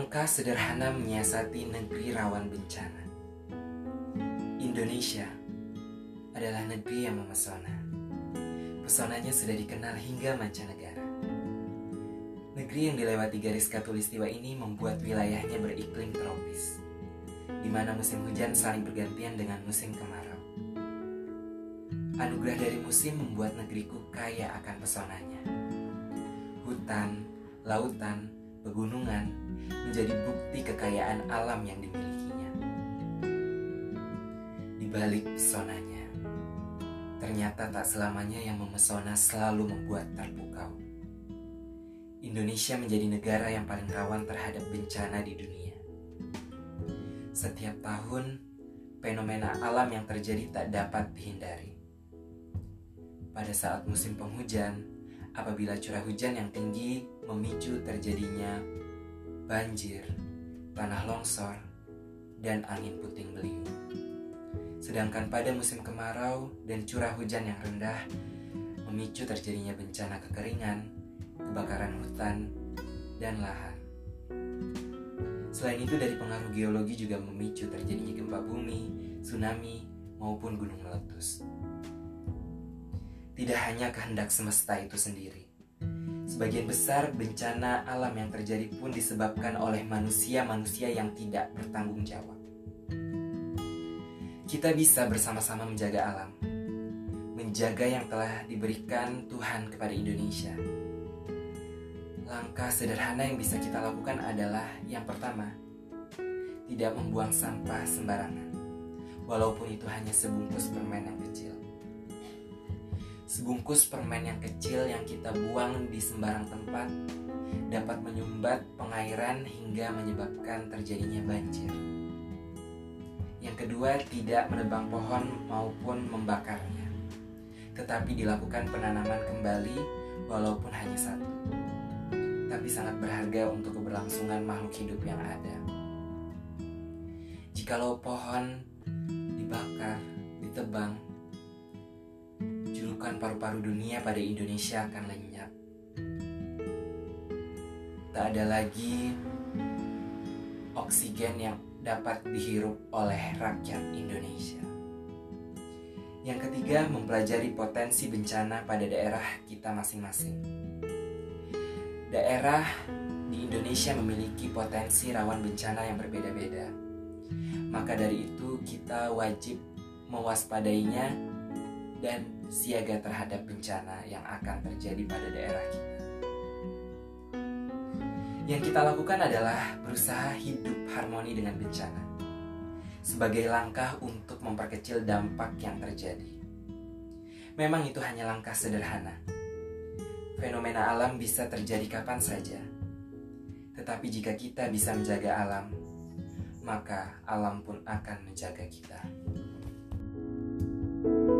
Langkah sederhana menyiasati negeri rawan bencana. Indonesia adalah negeri yang memesona. Pesonanya sudah dikenal hingga mancanegara. Negeri yang dilewati garis katulistiwa ini membuat wilayahnya beriklim tropis, di mana musim hujan saling bergantian dengan musim kemarau. Anugerah dari musim membuat negeriku kaya akan pesonanya. Hutan, lautan, pegunungan menjadi bukti kekayaan alam yang dimilikinya. Di balik pesonanya, ternyata tak selamanya yang memesona selalu membuat terpukau. Indonesia menjadi negara yang paling rawan terhadap bencana di dunia. Setiap tahun, fenomena alam yang terjadi tak dapat dihindari. Pada saat musim penghujan, apabila curah hujan yang tinggi memicu terjadinya banjir, tanah longsor, dan angin puting beliung. Sedangkan pada musim kemarau dan curah hujan yang rendah memicu terjadinya bencana kekeringan, kebakaran hutan, dan lahan. Selain itu dari pengaruh geologi juga memicu terjadinya gempa bumi, tsunami, maupun gunung meletus. Tidak hanya kehendak semesta itu sendiri. Sebagian besar bencana alam yang terjadi pun disebabkan oleh manusia-manusia yang tidak bertanggung jawab. Kita bisa bersama-sama menjaga alam, menjaga yang telah diberikan Tuhan kepada Indonesia Langkah sederhana yang bisa kita lakukan adalah yang pertama, tidak membuang sampah sembarangan, walaupun itu hanya sebungkus permen yang kecil. Sebungkus permen yang kecil yang kita buang di sembarang tempat dapat menyumbat pengairan hingga menyebabkan terjadinya banjir. Yang kedua, tidak menebang pohon maupun membakarnya, tetapi dilakukan penanaman kembali walaupun hanya satu tapi sangat berharga untuk keberlangsungan makhluk hidup yang ada. Jikalau pohon dibakar, ditebang, julukan paru-paru dunia pada Indonesia akan lenyap. Tak ada lagi oksigen yang dapat dihirup oleh rakyat Indonesia. Yang ketiga, mempelajari potensi bencana pada daerah kita masing-masing Daerah di Indonesia memiliki potensi rawan bencana yang berbeda-beda. Maka dari itu kita wajib mewaspadainya dan siaga terhadap bencana yang akan terjadi pada daerah kita. Yang kita lakukan adalah berusaha hidup harmoni dengan bencana sebagai langkah untuk memperkecil dampak yang terjadi. Memang itu hanya langkah sederhana, Fenomena alam bisa terjadi kapan saja. Tetapi jika kita bisa menjaga alam, maka alam pun akan menjaga kita. thank you